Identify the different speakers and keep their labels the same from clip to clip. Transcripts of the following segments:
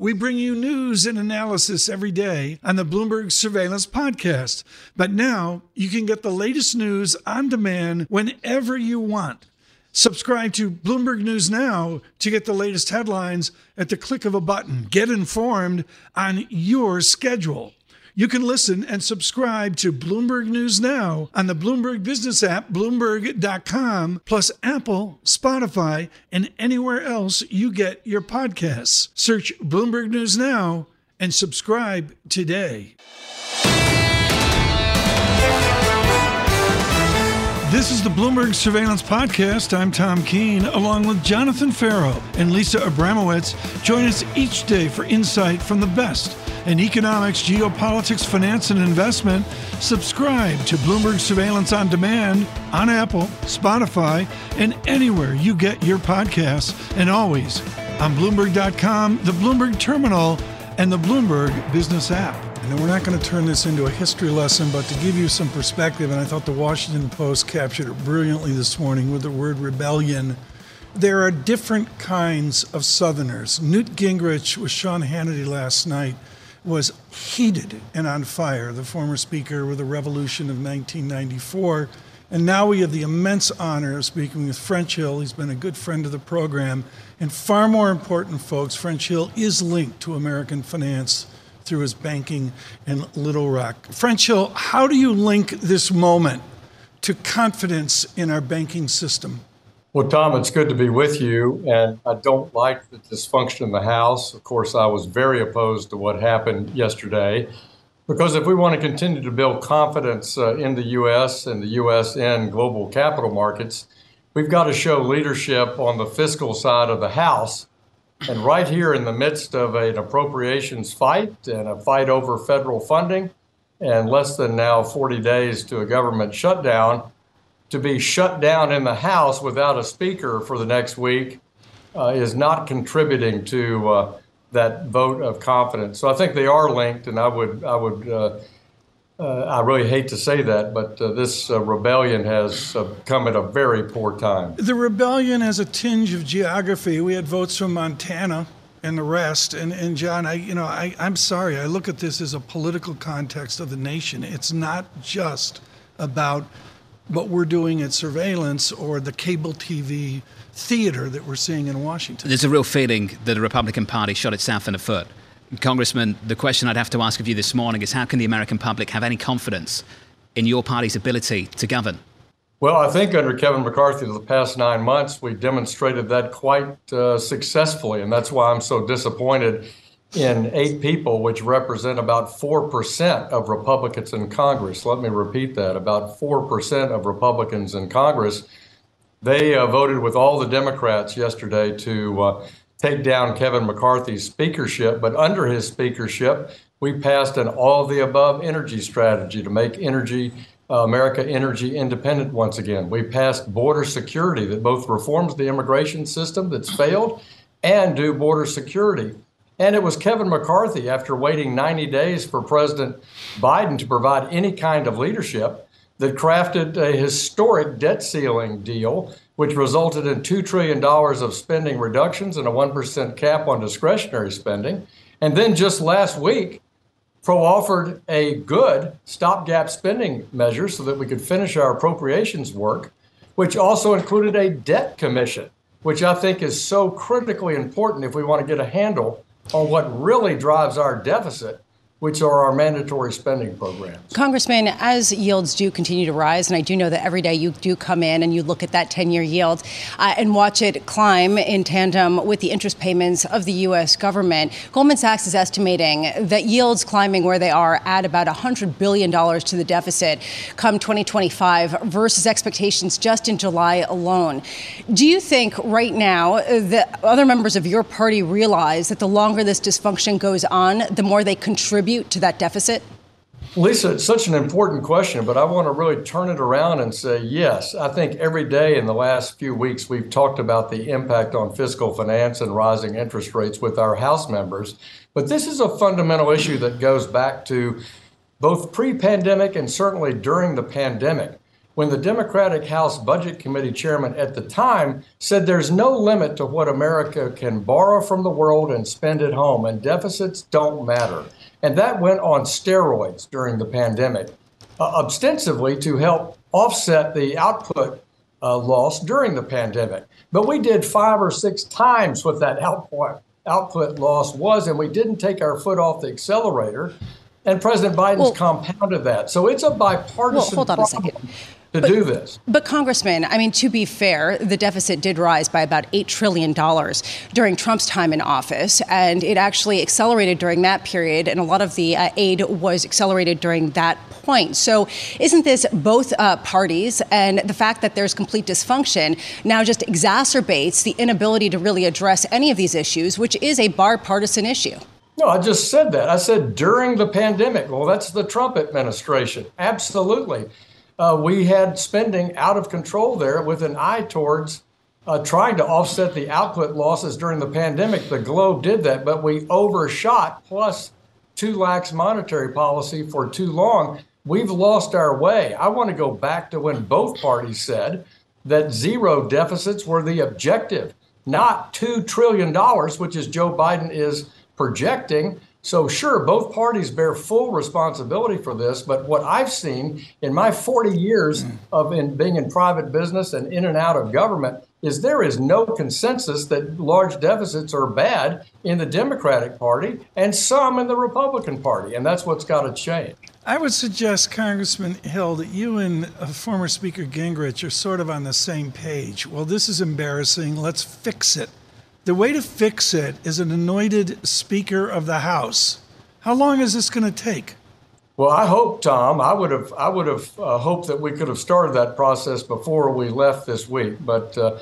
Speaker 1: We bring you news and analysis every day on the Bloomberg Surveillance Podcast. But now you can get the latest news on demand whenever you want. Subscribe to Bloomberg News Now to get the latest headlines at the click of a button. Get informed on your schedule. You can listen and subscribe to Bloomberg News Now on the Bloomberg Business app, Bloomberg.com, plus Apple, Spotify, and anywhere else you get your podcasts. Search Bloomberg News Now and subscribe today. This is the Bloomberg Surveillance Podcast. I'm Tom Keene, along with Jonathan Ferro and Lisa Abramowicz. Join us each day for insight from the best in economics, geopolitics, finance, and investment. Subscribe to Bloomberg Surveillance on Demand on Apple, Spotify, and anywhere you get your podcasts, and always on Bloomberg.com, the Bloomberg Terminal, and the Bloomberg Business app. And we're not going to turn this into a history lesson, but to give you some perspective, and I thought the Washington Post captured it brilliantly this morning with the word rebellion. There are different kinds of Southerners. Newt Gingrich with Sean Hannity last night was heated and on fire, the former speaker with the revolution of 1994. And now we have the immense honor of speaking with French Hill. He's been a good friend of the program. And far more important, folks, French Hill is linked to American finance through his banking in Little Rock. French Hill, how do you link this moment to confidence in our banking system?
Speaker 2: Well, Tom, it's good to be with you. And I don't like the dysfunction in the House. Of course, I was very opposed to what happened yesterday. Because if we want to continue to build confidence uh, in the U.S. and the U.S. in global capital markets, we've got to show leadership on the fiscal side of the House and right here in the midst of an appropriations fight and a fight over federal funding, and less than now 40 days to a government shutdown, to be shut down in the House without a speaker for the next week uh, is not contributing to uh, that vote of confidence. So I think they are linked, and I would I would uh, uh, I really hate to say that, but uh, this uh, rebellion has come at a very poor time.
Speaker 1: The rebellion has a tinge of geography. We had votes from Montana and the rest. And, and John, I, you know, I, I'm sorry. I look at this as a political context of the nation. It's not just about what we're doing at surveillance or the cable TV theater that we're seeing in Washington.
Speaker 3: There's a real feeling that the Republican Party shot itself in the foot. Congressman, the question I'd have to ask of you this morning is how can the American public have any confidence in your party's ability to govern?
Speaker 2: Well, I think under Kevin McCarthy, the past nine months, we demonstrated that quite uh, successfully. And that's why I'm so disappointed in eight people, which represent about 4% of Republicans in Congress. Let me repeat that about 4% of Republicans in Congress. They uh, voted with all the Democrats yesterday to uh, take down Kevin McCarthy's speakership, but under his speakership, we passed an all the above energy strategy to make energy uh, America energy independent once again. We passed border security that both reforms the immigration system that's failed and do border security. And it was Kevin McCarthy, after waiting 90 days for President Biden to provide any kind of leadership, that crafted a historic debt ceiling deal which resulted in $2 trillion of spending reductions and a 1% cap on discretionary spending. And then just last week, Pro offered a good stopgap spending measure so that we could finish our appropriations work, which also included a debt commission, which I think is so critically important if we want to get a handle on what really drives our deficit which are our mandatory spending programs.
Speaker 4: Congressman, as yields do continue to rise, and I do know that every day you do come in and you look at that 10 year yield uh, and watch it climb in tandem with the interest payments of the U.S. government, Goldman Sachs is estimating that yields climbing where they are at about $100 billion to the deficit come 2025 versus expectations just in July alone. Do you think right now that other members of your party realize that the longer this dysfunction goes on, the more they contribute? Contribute to that deficit?
Speaker 2: Lisa, it's such an important question, but I want to really turn it around and say yes. I think every day in the last few weeks, we've talked about the impact on fiscal finance and rising interest rates with our House members. But this is a fundamental issue that goes back to both pre pandemic and certainly during the pandemic when the Democratic House Budget Committee chairman at the time said there's no limit to what America can borrow from the world and spend at home, and deficits don't matter. And that went on steroids during the pandemic, uh, ostensibly to help offset the output uh, loss during the pandemic. But we did five or six times what that output, output loss was, and we didn't take our foot off the accelerator. And President Biden's well, compounded that. So it's a bipartisan well,
Speaker 4: hold on problem. a second
Speaker 2: to but, do this.
Speaker 4: But, Congressman, I mean, to be fair, the deficit did rise by about $8 trillion during Trump's time in office, and it actually accelerated during that period, and a lot of the uh, aid was accelerated during that point. So, isn't this both uh, parties, and the fact that there's complete dysfunction now just exacerbates the inability to really address any of these issues, which is a bipartisan issue?
Speaker 2: No, I just said that. I said during the pandemic. Well, that's the Trump administration. Absolutely uh, we had spending out of control there with an eye towards uh, trying to offset the output losses during the pandemic. The Globe did that, but we overshot, plus too lax monetary policy for too long. We've lost our way. I want to go back to when both parties said that zero deficits were the objective, not $2 trillion, which is Joe Biden is projecting. So, sure, both parties bear full responsibility for this. But what I've seen in my 40 years mm. of in being in private business and in and out of government is there is no consensus that large deficits are bad in the Democratic Party and some in the Republican Party. And that's what's got to change.
Speaker 1: I would suggest, Congressman Hill, that you and former Speaker Gingrich are sort of on the same page. Well, this is embarrassing. Let's fix it. The way to fix it is an anointed Speaker of the House. How long is this going to take?
Speaker 2: Well, I hope, Tom. I would have. I would have uh, hoped that we could have started that process before we left this week, but uh,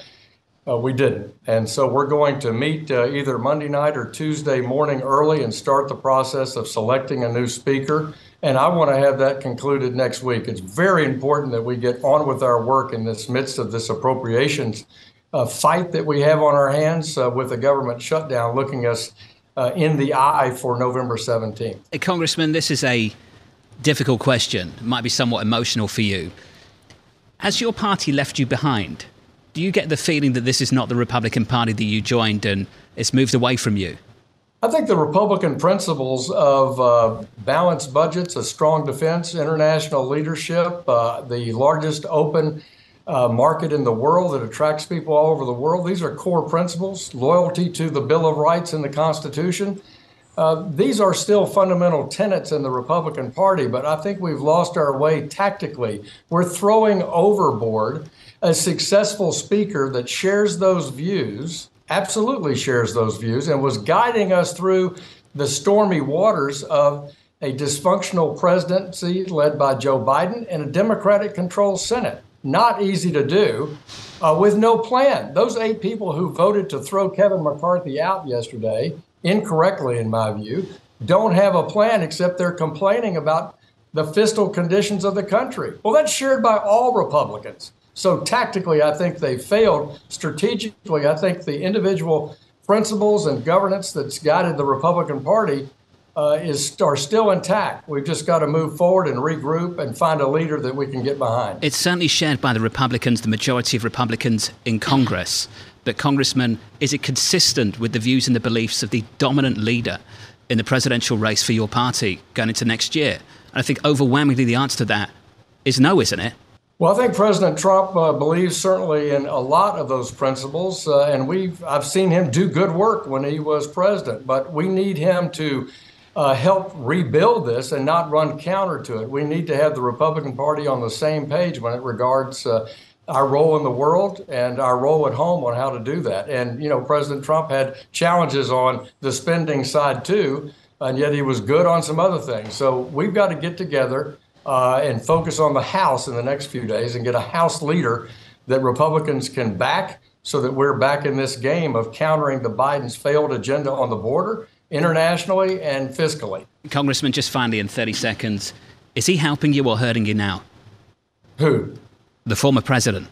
Speaker 2: uh, we didn't. And so we're going to meet uh, either Monday night or Tuesday morning early and start the process of selecting a new speaker. And I want to have that concluded next week. It's very important that we get on with our work in this midst of this appropriations uh, fight that we have on our hands uh, with the government shutdown looking us uh, in the eye for November 17th.
Speaker 3: Hey, Congressman, this is a difficult question. It might be somewhat emotional for you. Has your party left you behind? Do you get the feeling that this is not the Republican Party that you joined and it's moved away from you?
Speaker 2: I think the Republican principles of uh, balanced budgets, a strong defense, international leadership, uh, the largest open uh, market in the world that attracts people all over the world. These are core principles loyalty to the Bill of Rights and the Constitution. Uh, these are still fundamental tenets in the Republican Party, but I think we've lost our way tactically. We're throwing overboard a successful speaker that shares those views, absolutely shares those views, and was guiding us through the stormy waters of a dysfunctional presidency led by Joe Biden and a Democratic controlled Senate not easy to do, uh, with no plan. Those eight people who voted to throw Kevin McCarthy out yesterday, incorrectly in my view, don't have a plan except they're complaining about the fiscal conditions of the country. Well, that's shared by all Republicans. So tactically, I think they failed. Strategically, I think the individual principles and governance that's guided the Republican Party uh, is are still intact. We've just got to move forward and regroup and find a leader that we can get behind.
Speaker 3: It's certainly shared by the Republicans, the majority of Republicans in Congress. But, Congressman, is it consistent with the views and the beliefs of the dominant leader in the presidential race for your party going into next year? And I think overwhelmingly the answer to that is no, isn't it?
Speaker 2: Well, I think President Trump uh, believes certainly in a lot of those principles, uh, and we've I've seen him do good work when he was president. But we need him to uh, help rebuild this and not run counter to it. We need to have the Republican Party on the same page when it regards uh, our role in the world and our role at home on how to do that. And, you know, President Trump had challenges on the spending side too, and yet he was good on some other things. So we've got to get together uh, and focus on the House in the next few days and get a House leader that Republicans can back so that we're back in this game of countering the Biden's failed agenda on the border internationally and fiscally.
Speaker 3: Congressman, just finally in 30 seconds, is he helping you or hurting you now?
Speaker 2: Who?
Speaker 3: The former president.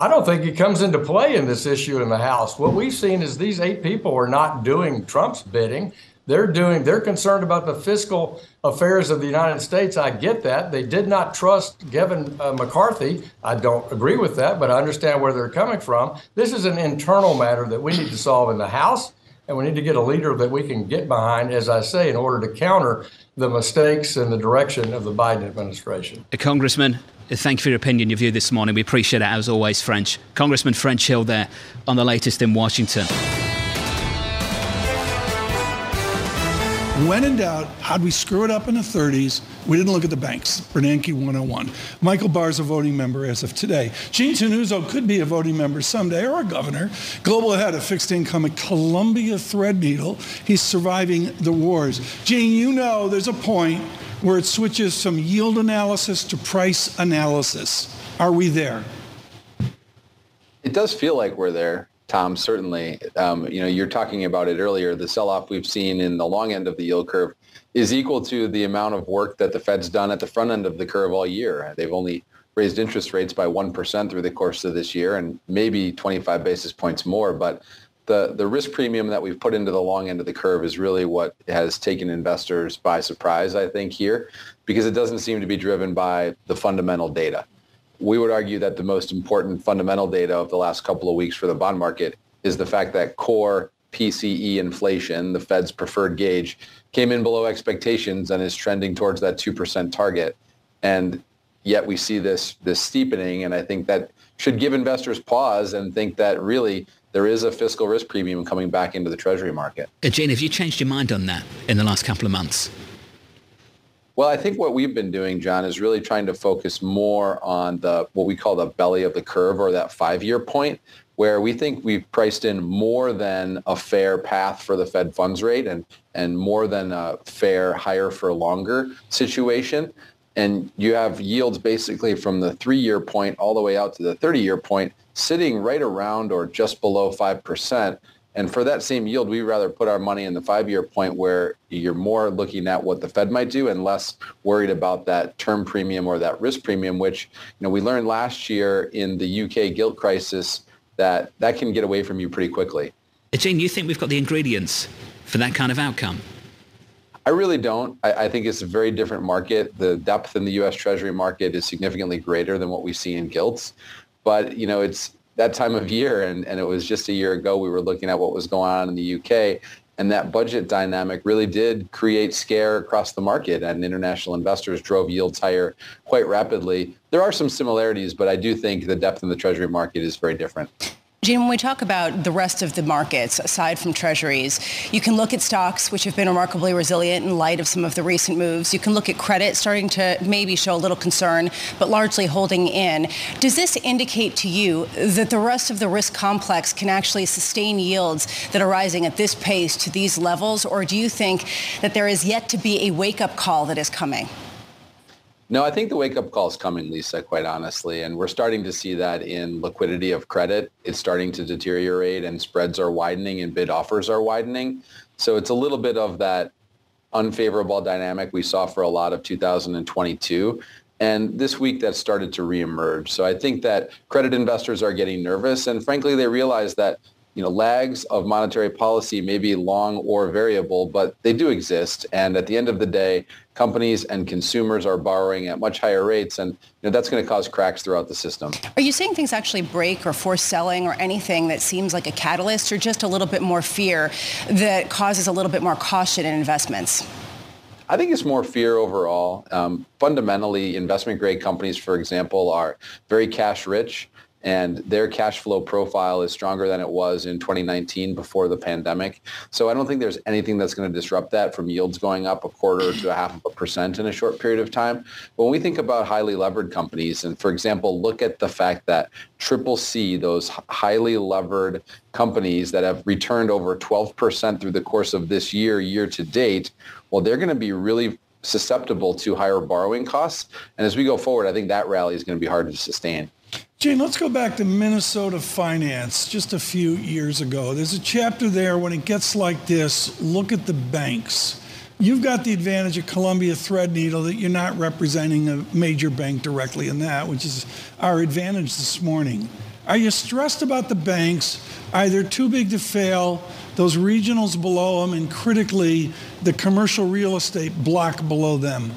Speaker 2: I don't think he comes into play in this issue in the House. What we've seen is these eight people are not doing Trump's bidding. They're doing they're concerned about the fiscal affairs of the United States. I get that. They did not trust Kevin uh, McCarthy. I don't agree with that, but I understand where they're coming from. This is an internal matter that we need to solve in the House and we need to get a leader that we can get behind, as I say, in order to counter the mistakes and the direction of the Biden administration.
Speaker 3: A Congressman, uh, thank you for your opinion, your view this morning. We appreciate it, as always, French. Congressman French Hill there on the latest in Washington.
Speaker 1: When in doubt, how'd we screw it up in the 30s? We didn't look at the banks. Bernanke 101. Michael Barr's a voting member as of today. Gene Tannuzzo could be a voting member someday or a governor. Global head of fixed income at Columbia Threadneedle. He's surviving the wars. Gene, you know there's a point where it switches from yield analysis to price analysis. Are we there?
Speaker 5: It does feel like we're there. Tom, certainly. Um, you know, you're talking about it earlier. The sell-off we've seen in the long end of the yield curve is equal to the amount of work that the Fed's done at the front end of the curve all year. They've only raised interest rates by 1% through the course of this year and maybe 25 basis points more. But the, the risk premium that we've put into the long end of the curve is really what has taken investors by surprise, I think, here, because it doesn't seem to be driven by the fundamental data we would argue that the most important fundamental data of the last couple of weeks for the bond market is the fact that core PCE inflation, the Fed's preferred gauge, came in below expectations and is trending towards that 2% target. And yet we see this, this steepening, and I think that should give investors pause and think that really there is a fiscal risk premium coming back into the Treasury market.
Speaker 3: Uh, Jane, have you changed your mind on that in the last couple of months?
Speaker 5: Well, I think what we've been doing, John, is really trying to focus more on the what we call the belly of the curve or that five-year point, where we think we've priced in more than a fair path for the Fed funds rate and, and more than a fair higher for longer situation. And you have yields basically from the three-year point all the way out to the 30-year point sitting right around or just below 5%. And for that same yield, we rather put our money in the five-year point where you're more looking at what the Fed might do and less worried about that term premium or that risk premium, which you know we learned last year in the UK gilt crisis that that can get away from you pretty quickly.
Speaker 3: Jane, you think we've got the ingredients for that kind of outcome?
Speaker 5: I really don't. I, I, think it's a very different market. The depth in the U.S. Treasury market is significantly greater than what we see in gilts. But you know, it's that time of year, and, and it was just a year ago we were looking at what was going on in the UK, and that budget dynamic really did create scare across the market, and international investors drove yields higher quite rapidly. There are some similarities, but I do think the depth in the Treasury market is very different.
Speaker 4: Gene, when we talk about the rest of the markets, aside from treasuries, you can look at stocks, which have been remarkably resilient in light of some of the recent moves. You can look at credit starting to maybe show a little concern, but largely holding in. Does this indicate to you that the rest of the risk complex can actually sustain yields that are rising at this pace to these levels, or do you think that there is yet to be a wake-up call that is coming?
Speaker 5: No, I think the wake-up call is coming, Lisa, quite honestly. And we're starting to see that in liquidity of credit. It's starting to deteriorate and spreads are widening and bid offers are widening. So it's a little bit of that unfavorable dynamic we saw for a lot of 2022. And this week that started to reemerge. So I think that credit investors are getting nervous. And frankly, they realize that you know, lags of monetary policy may be long or variable, but they do exist. And at the end of the day, companies and consumers are borrowing at much higher rates, and you know, that's going to cause cracks throughout the system.
Speaker 4: Are you seeing things actually break or force selling or anything that seems like a catalyst, or just a little bit more fear that causes a little bit more caution in investments?
Speaker 5: I think it's more fear overall. Um, fundamentally, investment grade companies, for example, are very cash rich and their cash flow profile is stronger than it was in 2019 before the pandemic. So I don't think there's anything that's going to disrupt that from yields going up a quarter to a half of a percent in a short period of time. When we think about highly levered companies, and for example, look at the fact that Triple C, those highly levered companies that have returned over 12% through the course of this year, year to date, well, they're going to be really susceptible to higher borrowing costs. And as we go forward, I think that rally is going to be hard to sustain.
Speaker 1: Jane, let's go back to Minnesota finance just a few years ago. There's a chapter there when it gets like this look at the banks. You've got the advantage of Columbia Threadneedle that you're not representing a major bank directly in that, which is our advantage this morning. Are you stressed about the banks? They too big to fail? Those regionals below them, and critically, the commercial real estate block below them?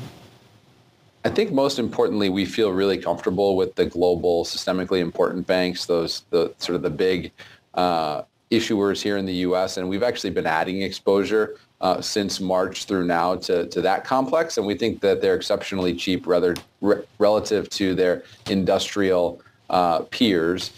Speaker 5: I think most importantly, we feel really comfortable with the global systemically important banks, those the sort of the big uh, issuers here in the U.S. And we've actually been adding exposure uh, since March through now to, to that complex. And we think that they're exceptionally cheap rather re- relative to their industrial uh, peers.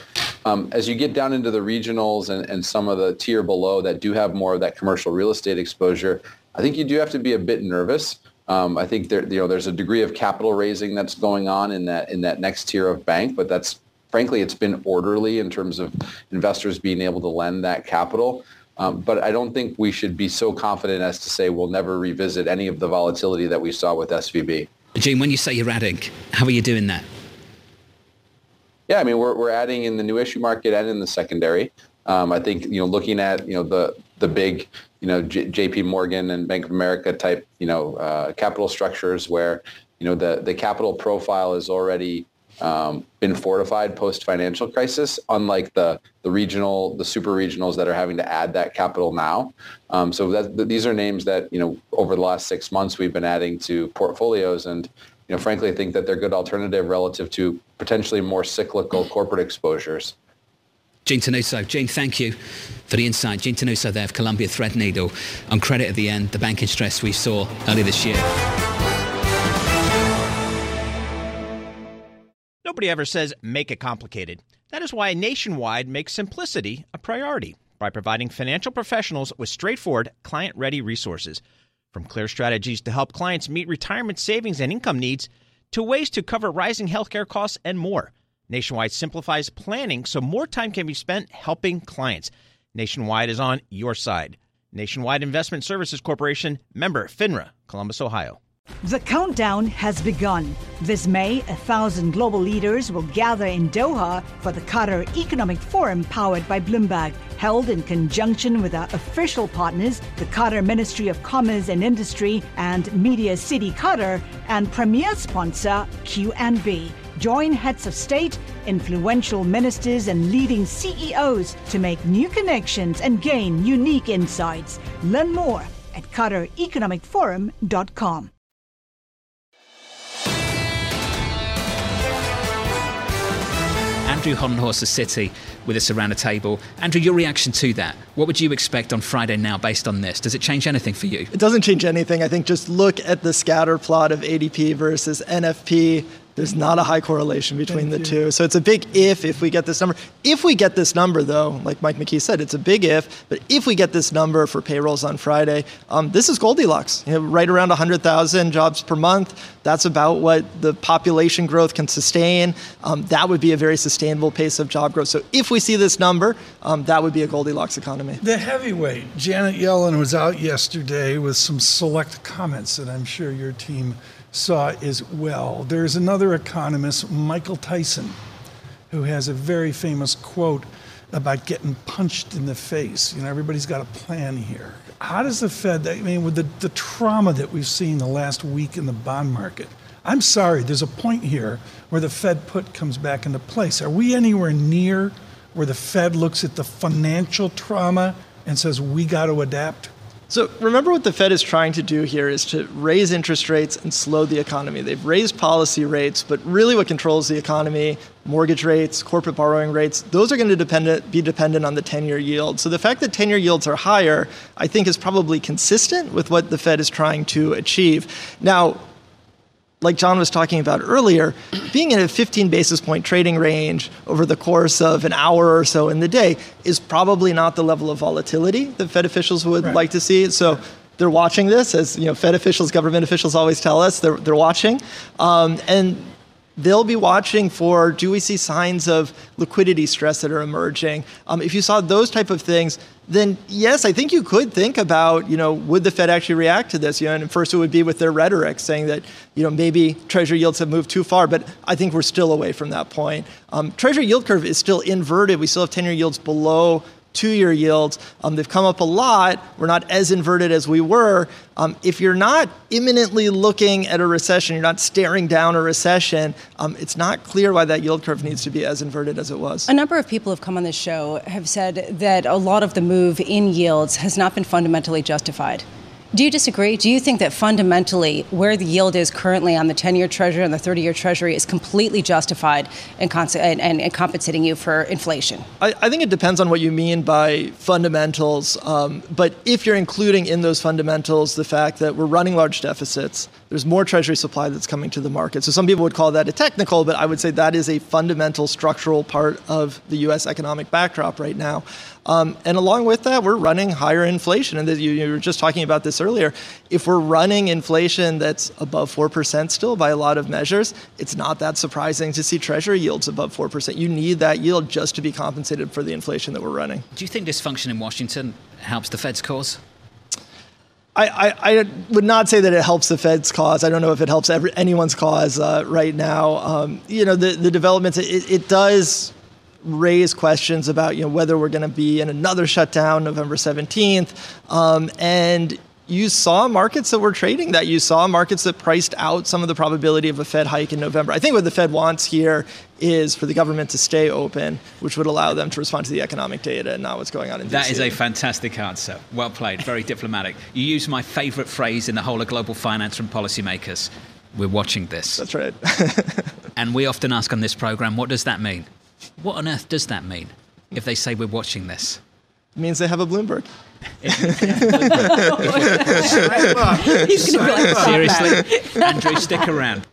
Speaker 5: Um, as you get down into the regionals and, and some of the tier below that do have more of that commercial real estate exposure, I think you do have to be a bit nervous. Um, I think there, you know, there's a degree of capital raising that's going on in that in that next tier of bank, but that's frankly it's been orderly in terms of investors being able to lend that capital. Um, but I don't think we should be so confident as to say we'll never revisit any of the volatility that we saw with SVB.
Speaker 3: Gene, when you say you're adding, how are you doing that?
Speaker 5: Yeah, I mean we're we're adding in the new issue market and in the secondary. Um, I think you know looking at you know the the big you know J- J.P. Morgan and Bank of America type you know uh, capital structures where you know the the capital profile is already um, been fortified post financial crisis, unlike the the regional the super regionals that are having to add that capital now. Um, so that, these are names that you know over the last six months we've been adding to portfolios and you know, frankly, I think that they're good alternative relative to potentially more cyclical corporate exposures.
Speaker 3: Gene Tannuzzo. Gene, thank you for the insight. Gene Tannuzzo there of Columbia Threadneedle on credit at the end, the banking stress we saw earlier this year.
Speaker 6: Nobody ever says make it complicated. That is why Nationwide makes simplicity a priority by providing financial professionals with straightforward, client ready resources. From clear strategies to help clients meet retirement savings and income needs to ways to cover rising healthcare costs and more. Nationwide simplifies planning so more time can be spent helping clients. Nationwide is on your side. Nationwide Investment Services Corporation, member FINRA, Columbus, Ohio.
Speaker 7: The countdown has begun. This May, a thousand global leaders will gather in Doha for the Qatar Economic Forum powered by Bloomberg, held in conjunction with our official partners, the Qatar Ministry of Commerce and Industry and Media City Qatar, and premier sponsor QNB. Join heads of state, influential ministers, and leading CEOs to make new connections and gain unique insights. Learn more at QatarEconomicForum.com.
Speaker 3: Andrew Hollenhorst of Citi with us around the table. Andrew, your reaction to that? What would you expect on Friday now based on this? Does it change anything for you?
Speaker 8: It doesn't change anything. I think just look at the scatter plot of ADP versus NFP there's not a high correlation between Thank the you. two. So it's a big if if we get this number. If we get this number, though, like Mike McKee said, it's a big if. But if we get this number for payrolls on Friday, um, this is Goldilocks. You know, right around 100,000 jobs per month. That's about what the population growth can sustain. Um, that would be a very sustainable pace of job growth. So if we see this number, um, that would be a Goldilocks economy.
Speaker 1: The heavyweight, Janet Yellen, was out yesterday with some select comments that I'm sure your team saw as well. There's another economist, Michael Tyson, who has a very famous quote about getting punched in the face. You know, everybody's got a plan here. How does the Fed, I mean, with the, the trauma that we've seen the last week in the bond market, I'm sorry, there's a point here where the Fed put comes back into place. Are we anywhere near where the Fed looks at the financial trauma and says, we got to adapt?
Speaker 8: So remember what the Fed is trying to do here is to raise interest rates and slow the economy. They've raised policy rates, but really what controls the economy, mortgage rates, corporate borrowing rates, those are going to be dependent on the 10-year yield. So the fact that 10-year yields are higher, I think is probably consistent with what the Fed is trying to achieve. Now, like John was talking about earlier, being in a 15 basis point trading range over the course of an hour or so in the day is probably not the level of volatility that Fed officials would right. like to see. So they're watching this, as you know, Fed officials, government officials always tell us they're, they're watching. Um, and they'll be watching for do we see signs of liquidity stress that are emerging? Um, if you saw those type of things then yes i think you could think about you know would the fed actually react to this? You know and first it would be with their rhetoric saying that you know maybe treasury yields have moved too far but i think we're still away from that point. Um, treasury yield curve is still inverted. We still have 10-year yields below two year yields. Um, they've come up a lot. We're not as inverted as we were. Um, if you're not imminently looking at a recession, you're not staring down a recession, um, it's not clear why that yield curve needs to be as inverted as it was.
Speaker 4: A number of people have come on this show have said that a lot of the move in yields has not been fundamentally justified. Do you disagree? Do you think that fundamentally where the yield is currently on the 10 year Treasury and the 30 year Treasury is completely justified and, and, and, compensating you for inflation?
Speaker 8: I, I, think it depends on what you mean by fundamentals. Um, but if you're including in those fundamentals the fact that we're running large deficits, there's more Treasury supply that's coming to the market. So some people would call that a technical, but I would say that is a fundamental structural part of the US economic backdrop right now. Um, and along with that, we're running higher inflation. And you, you, were just talking about this earlier. If we're running inflation that's above 4% still by a lot of measures, it's not that surprising to see Treasury yields above 4%. You need that yield just to be compensated for the inflation that we're running.
Speaker 3: Do you think dysfunction in Washington helps the Fed's cause?
Speaker 8: I, I, would not say that it helps the Fed's cause. I don't know if it helps every, anyone's cause uh, right now. Um, you know, the, the developments, it, it does raise questions about you know whether we're going to be in another shutdown November 17th, um, and you saw markets that were trading that. You saw markets that priced out some of the probability of a Fed hike in November. I think what the Fed wants here is for the government to stay open, which would allow them to respond to the economic data and not what's going on in
Speaker 3: That
Speaker 8: DC.
Speaker 3: is a fantastic answer. Well played. Very diplomatic. You use my favorite phrase in the whole of global finance from policymakers. We're watching this.
Speaker 8: That's right.
Speaker 3: and we often ask on this program, what does that mean? What on earth does that mean if they say we're watching this?
Speaker 8: It means they have a Bloomberg.
Speaker 3: he's like Seriously? Andrew, stick around.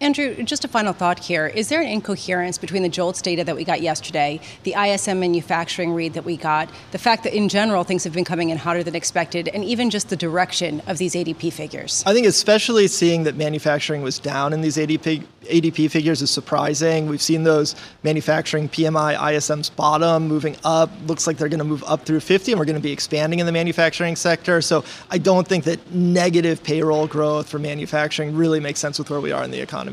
Speaker 4: Andrew, just a final thought here. Is there an incoherence between the JOLTS data that we got yesterday, the ISM manufacturing read that we got, the fact that in general things have been coming in hotter than expected, and even just the direction of these ADP figures?
Speaker 8: I think especially seeing that manufacturing was down in these ADP, ADP figures is surprising. We've seen those manufacturing PMI ISMs bottom, moving up. Looks like they're going to move up through 50, and we're going to be expanding in the manufacturing sector. So I don't think that negative payroll growth for manufacturing really makes sense with where we are in the economy.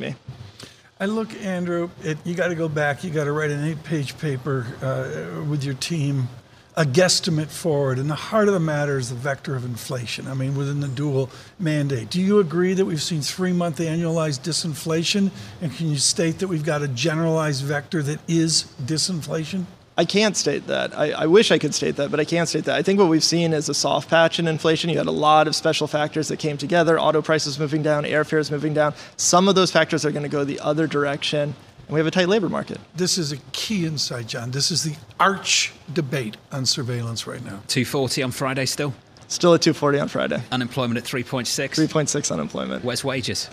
Speaker 1: I look, Andrew, it, you got to go back. You got to write an eight page paper uh, with your team a guesstimate forward. And the heart of the matter is the vector of inflation. I mean, within the dual mandate. Do you agree that we've seen three month annualized disinflation? And can you state that we've got a generalized vector that is disinflation?
Speaker 8: I can't state that. I, I, wish I could state that, but I can't state that. I think what we've seen is a soft patch in inflation. You had a lot of special factors that came together auto prices moving down, airfares moving down. Some of those factors are going to go the other direction And we have a tight labor market.
Speaker 1: This is a key insight, John. This is the arch debate on surveillance right now.
Speaker 3: 240 on Friday still?
Speaker 8: Still at 240 on Friday.
Speaker 3: Unemployment at 3.6?
Speaker 8: 3.6 unemployment.
Speaker 3: Where's wages?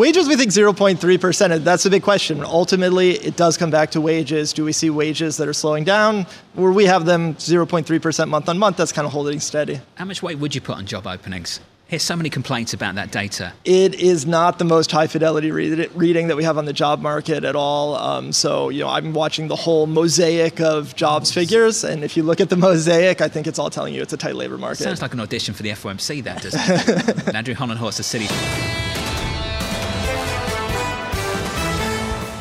Speaker 8: Wages, we think 0.3%. That's a big question. Ultimately, it does come back to wages. Do we see wages that are slowing down? Where we have them 0.3% month on month, that's kind of holding steady.
Speaker 3: How much weight would you put on job openings? hear so many complaints about that data.
Speaker 8: It is not the most high fidelity read- reading that we have on the job market at all. Um, so, you know, I'm watching the whole mosaic of jobs figures, and if you look at the mosaic, I think it's all telling you it's a tight labor market.
Speaker 3: Sounds like an audition for the FOMC, that doesn't it? Andrew Hollenhorst, the Citi.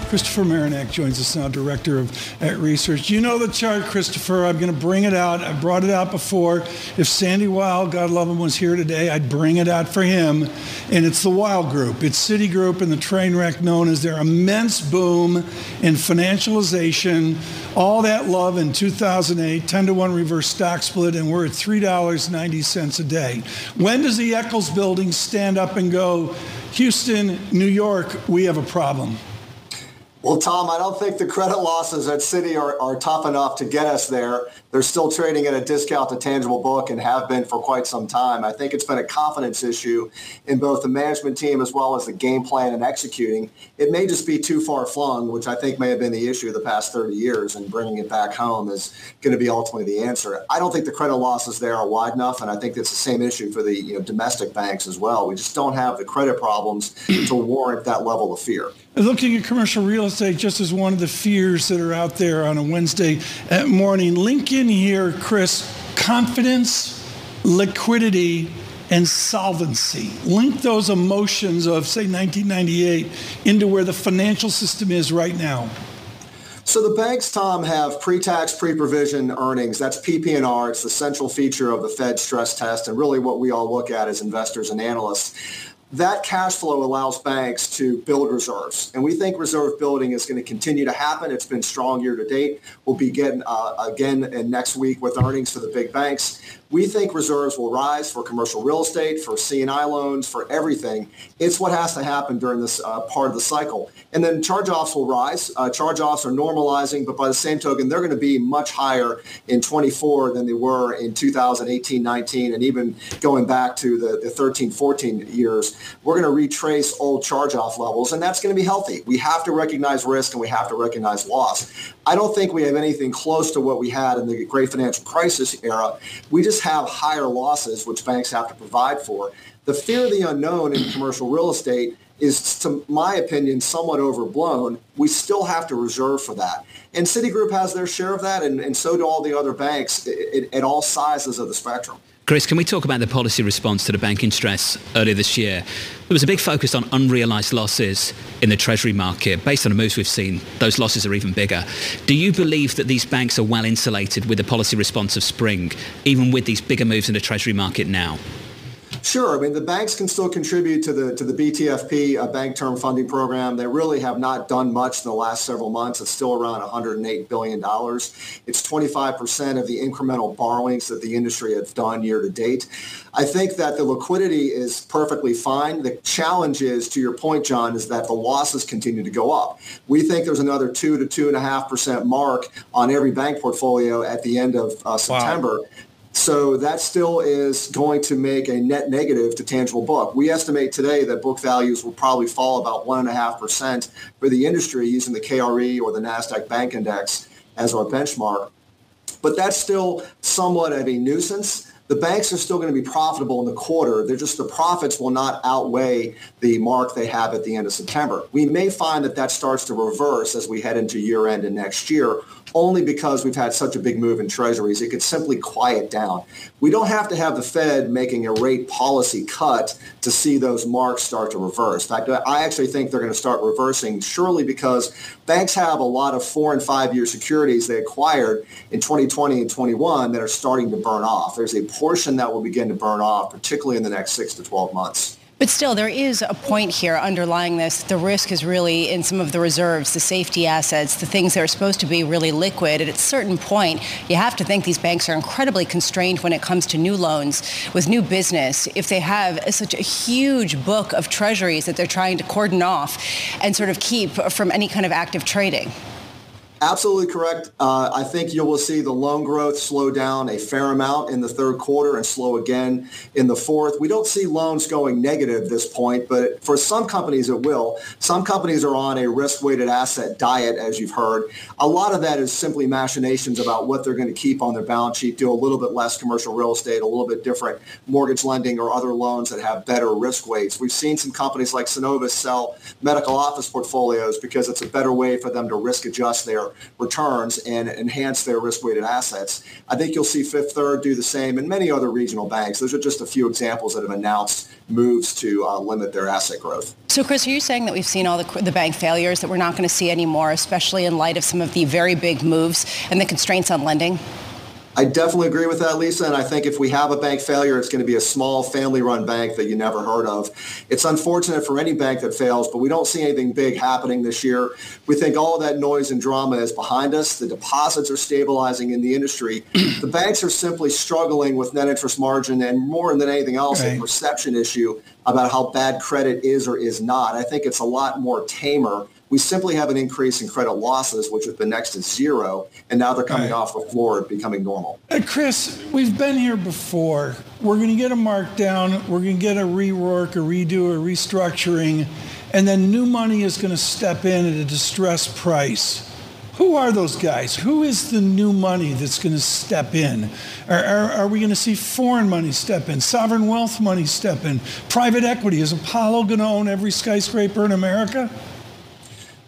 Speaker 1: Christopher Marinac joins us now, director of at research. You know the chart, Christopher. I'm going to bring it out. I brought it out before. If Sandy Weill, God love him, was here today, I'd bring it out for him. And it's the Weill Group. It's Citigroup and the train wreck known as their immense boom in financialization. All that love in 2008, 10 to 1 reverse stock split, and we're at $3.90 a day. When does the Eccles building stand up and go, Houston, New York, we have a problem?
Speaker 9: Well, Tom, I don't think the credit losses at Citi are, are tough enough to get us there. They're still trading at a discount to tangible book and have been for quite some time. I think it's been a confidence issue in both the management team as well as the game plan and executing. It may just be too far flung, which I think may have been the issue the past 30 years, and bringing it back home is going to be ultimately the answer. I don't think the credit losses there are wide enough, and I think it's the same issue for the you know, domestic banks as well. We just don't have the credit problems to warrant that level of fear.
Speaker 1: Looking at commercial real estate just as one of the fears that are out there on a Wednesday morning, link in here, Chris, confidence, liquidity, and solvency. Link those emotions of, say, 1998 into where the financial system is right now.
Speaker 9: So the banks, Tom, have pre-tax, pre-provision earnings. That's PPNR. It's the central feature of the Fed stress test and really what we all look at as investors and analysts that cash flow allows banks to build reserves. And we think reserve building is going to continue to happen. It's been strong year to date. We'll begin uh, again in next week with earnings for the big banks. We think reserves will rise for commercial real estate, for C&I loans, for everything. It's what has to happen during this uh, part of the cycle. And then charge-offs will rise. Uh, charge-offs are normalizing, but by the same token, they're going to be much higher in 24 than they were in 2018, 19, and even going back to the, the 13, 14 years. We're going to retrace old charge-off levels, and that's going to be healthy. We have to recognize risk and we have to recognize loss. I don't think we have anything close to what we had in the great financial crisis era. We just have higher losses, which banks have to provide for. The fear of the unknown in commercial real estate is, to my opinion, somewhat overblown. We still have to reserve for that. And Citigroup has their share of that, and, and so do all the other banks at, at all sizes of the spectrum.
Speaker 3: Chris, can we talk about the policy response to the banking stress earlier this year? There was a big focus on unrealised losses in the Treasury market. Based on the moves we've seen, those losses are even bigger. Do you believe that these banks are well insulated with the policy response of spring, even with these bigger moves in the Treasury market now?
Speaker 9: Sure. I mean, the banks can still contribute to the to the BTFP uh, bank term funding program. They really have not done much in the last several months. It's still around 108 billion dollars. It's 25 percent of the incremental borrowings that the industry has done year to date. I think that the liquidity is perfectly fine. The challenge is, to your point, John, is that the losses continue to go up. We think there's another two to two and a half percent mark on every bank portfolio at the end of uh, September. Wow. So that still is going to make a net negative to tangible book. We estimate today that book values will probably fall about 1.5% for the industry using the KRE or the NASDAQ Bank Index as our benchmark. But that's still somewhat of a nuisance the banks are still going to be profitable in the quarter. They're just the profits will not outweigh the mark they have at the end of September. We may find that that starts to reverse as we head into year end and next year, only because we've had such a big move in treasuries. It could simply quiet down. We don't have to have the Fed making a rate policy cut to see those marks start to reverse. In fact, I actually think they're going to start reversing surely because banks have a lot of four and five year securities they acquired in 2020 and 21 that are starting to burn off. There's a portion that will begin to burn off, particularly in the next six to 12 months.
Speaker 4: But still, there is a point here underlying this. The risk is really in some of the reserves, the safety assets, the things that are supposed to be really liquid. At a certain point, you have to think these banks are incredibly constrained when it comes to new loans with new business. If they have such a huge book of treasuries that they're trying to cordon off and sort of keep from any kind of active trading.
Speaker 9: Absolutely correct. Uh, I think you will see the loan growth slow down a fair amount in the third quarter and slow again in the fourth. We don't see loans going negative at this point, but for some companies it will. Some companies are on a risk-weighted asset diet, as you've heard. A lot of that is simply machinations about what they're going to keep on their balance sheet, do a little bit less commercial real estate, a little bit different mortgage lending or other loans that have better risk weights. We've seen some companies like Synovus sell medical office portfolios because it's a better way for them to risk adjust their returns and enhance their risk-weighted assets. I think you'll see Fifth Third do the same and many other regional banks. Those are just a few examples that have announced moves to uh, limit their asset growth.
Speaker 4: So, Chris, are you saying that we've seen all the, the bank failures that we're not going to see anymore, especially in light of some of the very big moves and the constraints on lending?
Speaker 9: I definitely agree with that, Lisa. And I think if we have a bank failure, it's going to be a small family-run bank that you never heard of. It's unfortunate for any bank that fails, but we don't see anything big happening this year. We think all of that noise and drama is behind us. The deposits are stabilizing in the industry. the banks are simply struggling with net interest margin and more than anything else, right. a perception issue about how bad credit is or is not. I think it's a lot more tamer We simply have an increase in credit losses, which has been next to zero, and now they're coming right. off the floor and becoming normal.
Speaker 1: Uh, Chris, we've been here before. We're going to get a markdown. We're going to get a rework, a redo, a restructuring, and then new money is going to step in at a distressed price. Who are those guys? Who is the new money that's going to step in? Are, are, are we going to see foreign money step in, sovereign wealth money step in, private equity? Is Apollo going to own every skyscraper in America?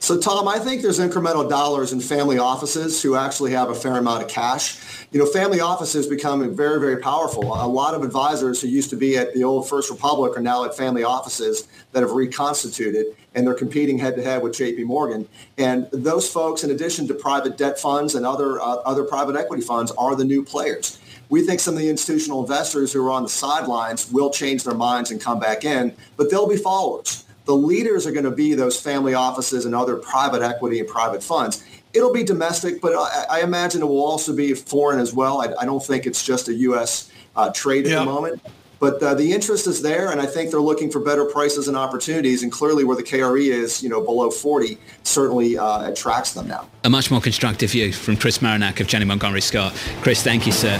Speaker 9: So, Tom, I think there's incremental dollars in family offices who actually have a fair amount of cash. You know, family offices becoming very, very powerful. A lot of advisors who used to be at the old First Republic are now at family offices that have reconstituted, and they're competing head to head with J.P. Morgan. And those folks, in addition to private debt funds and other uh, other private equity funds, are the new players. We think some of the institutional investors who are on the sidelines will change their minds and come back in, but they'll be followers the leaders are going to be those family offices and other private equity and private funds. It'll be domestic, but I, I imagine it will also be foreign as well. I, I don't think it's just a U.S. Uh, trade at the moment. But uh, the interest is there, and I think they're looking for better prices and opportunities. And clearly, where the KRE is, you know, below 40, certainly uh, attracts them now.
Speaker 3: A much more constructive view from Chris Marinac of Janney Montgomery Scott. Chris, thank you, sir.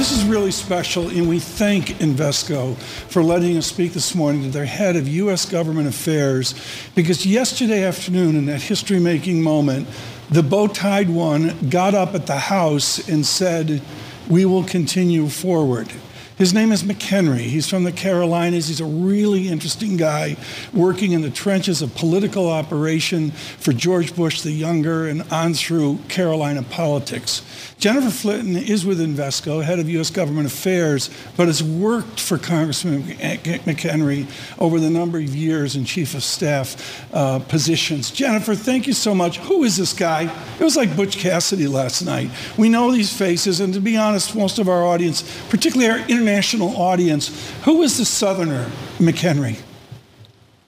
Speaker 1: This is really special, and we thank Invesco for letting us speak this morning to their head of U.S. government affairs, because yesterday afternoon, in that history making moment, the bow tied one got up at the House and said, We will continue forward. His name is McHenry. He's from the Carolinas. He's a really interesting guy working in the trenches of political operation for George Bush the Younger and on through Carolina politics. Jennifer Flitton is with Invesco, head of U.S. government affairs, but has worked for Congressman McHenry over the number of years in chief of staff uh, positions. Jennifer, thank you so much. Who is this guy? It was like Butch Cassidy last night. We know these faces, and to be honest, most of our audience, particularly our international audience, who is the Southerner McHenry?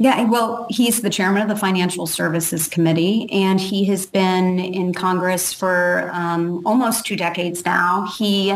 Speaker 10: Yeah, well, he's the chairman of the Financial Services Committee, and he has been in Congress for um, almost two decades now. He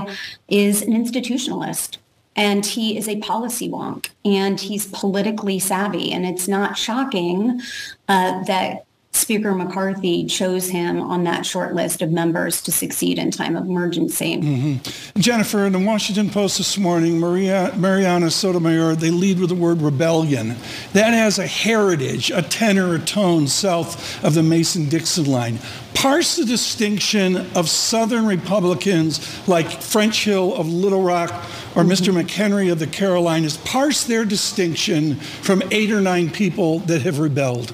Speaker 10: is an institutionalist and he is a policy wonk and he's politically savvy. And it's not shocking uh, that Speaker McCarthy chose him on that short list of members to succeed in time of emergency.
Speaker 1: Mm-hmm. Jennifer, in the Washington Post this morning, Maria, Marianna Sotomayor, they lead with the word rebellion. That has a heritage, a tenor, a tone south of the Mason-Dixon line. Parse the distinction of Southern Republicans like French Hill of Little Rock or Mr. Mm-hmm. McHenry of the Carolinas. Parse their distinction from eight or nine people that have rebelled.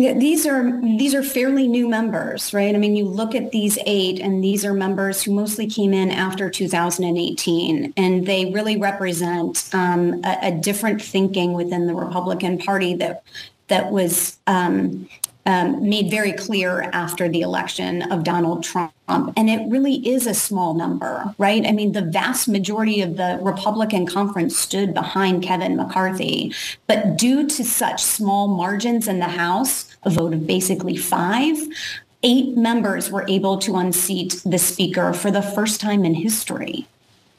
Speaker 10: Yeah, these are these are fairly new members, right? I mean, you look at these eight, and these are members who mostly came in after 2018, and they really represent um, a, a, different thinking within the Republican Party that that was um, um, made very clear after the election of Donald Trump. And it really is a small number, right? I mean, the vast majority of the Republican conference stood behind Kevin McCarthy. But due to such small margins in the House, a vote of basically five, eight members were able to unseat the speaker for the first time in history.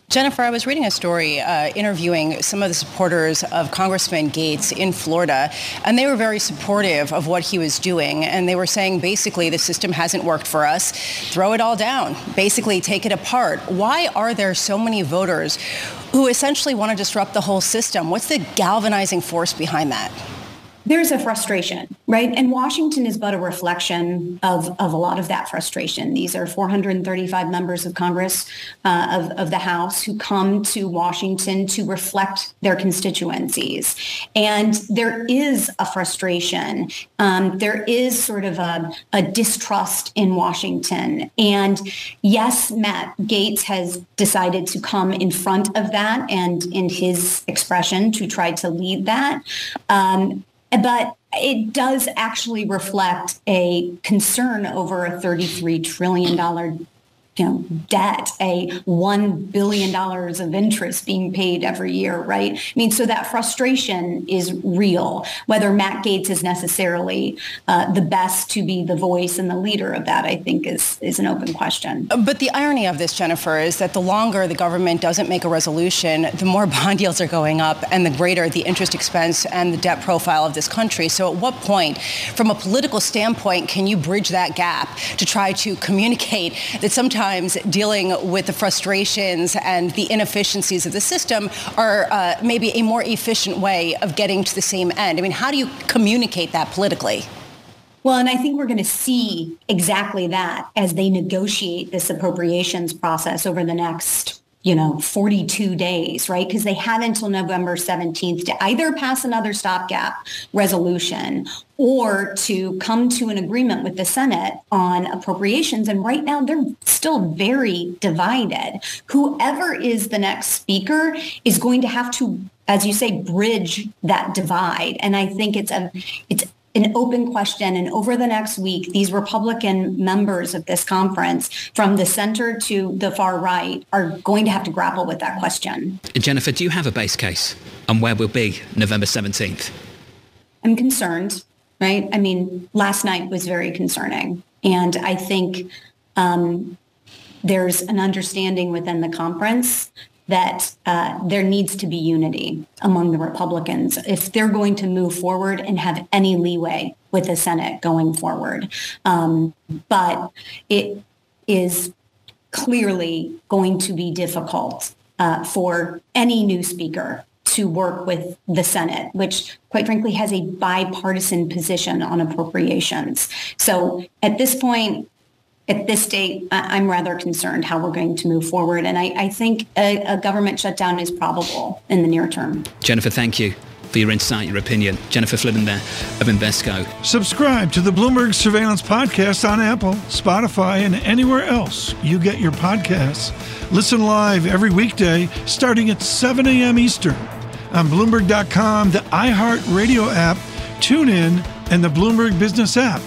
Speaker 4: Jennifer, I was reading a story uh, interviewing some of the supporters of Congressman Gaetz in Florida, and they were very supportive of what he was doing. And they were saying basically the system hasn't worked for us. Throw it all down. Basically take it apart. Why are there so many voters who essentially want to disrupt the whole system? What's the galvanizing force behind that?
Speaker 10: There's a frustration, right? And Washington is but a reflection of, of a lot of that frustration. These are 435 members of Congress uh, of, of the House who come to Washington to reflect their constituencies. And there is a frustration. Um, there is sort of a, a distrust in Washington. And yes, Matt Gaetz has decided to come in front of that and in his expression to try to lead that. Um, but it does actually reflect a concern over a $33 trillion you know, debt, a $1 billion of interest being paid every year, right? I mean, so that frustration is real. Whether Matt Gaetz is necessarily uh, the best to be the voice and the leader of that, I think is, is an open question.
Speaker 4: But the irony of this, Jennifer, is that the longer the government doesn't make a resolution, the more bond yields are going up and the greater the interest expense and the debt profile of this country. So at what point, from a political standpoint, can you bridge that gap to try to communicate that sometimes sometimes dealing with the frustrations and the inefficiencies of the system are uh, maybe a more efficient way of getting to the same end. I mean, how do you communicate that politically?
Speaker 10: Well, and I think we're going to see exactly that as they negotiate this appropriations process over the next you know, 42 days, right? Because they have until November 17th to either pass another stopgap resolution or to come to an agreement with the Senate on appropriations. And right now they're still very divided. Whoever is the next speaker is going to have to as you say, bridge that divide. And I think it's a it's an open question. And over the next week, these Republican members of this conference, from the center to the far right, are going to have to grapple with that question.
Speaker 3: Jennifer, do you have a base case on where we'll be November 17th?
Speaker 10: I'm concerned, right? I mean, last night was very concerning. And I think um, there's an understanding within the conference that uh, there needs to be unity among the Republicans if they're going to move forward and have any leeway with the Senate going forward. Um, but it is clearly going to be difficult uh, for any new speaker to work with the Senate, which quite frankly has a bipartisan position on appropriations. So at this point, at this date, I'm rather concerned how we're going to move forward. And I, I think a, a, government shutdown is probable in the near term.
Speaker 3: Jennifer, thank you for your insight, your opinion. Jennifer Flynn there of Invesco.
Speaker 1: Subscribe to the Bloomberg Surveillance Podcast on Apple, Spotify, and anywhere else you get your podcasts. Listen live every weekday starting at 7 a.m. Eastern on Bloomberg.com, the iHeartRadio app, TuneIn, and the Bloomberg Business app.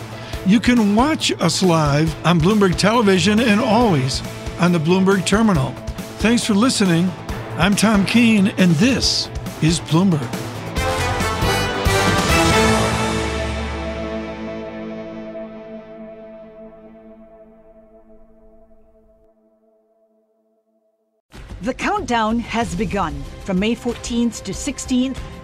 Speaker 1: You can watch us live on Bloomberg Television and always on the Bloomberg Terminal. Thanks for listening. I'm Tom Keene, and this is Bloomberg.
Speaker 7: The countdown has begun. From May 14th to 16th,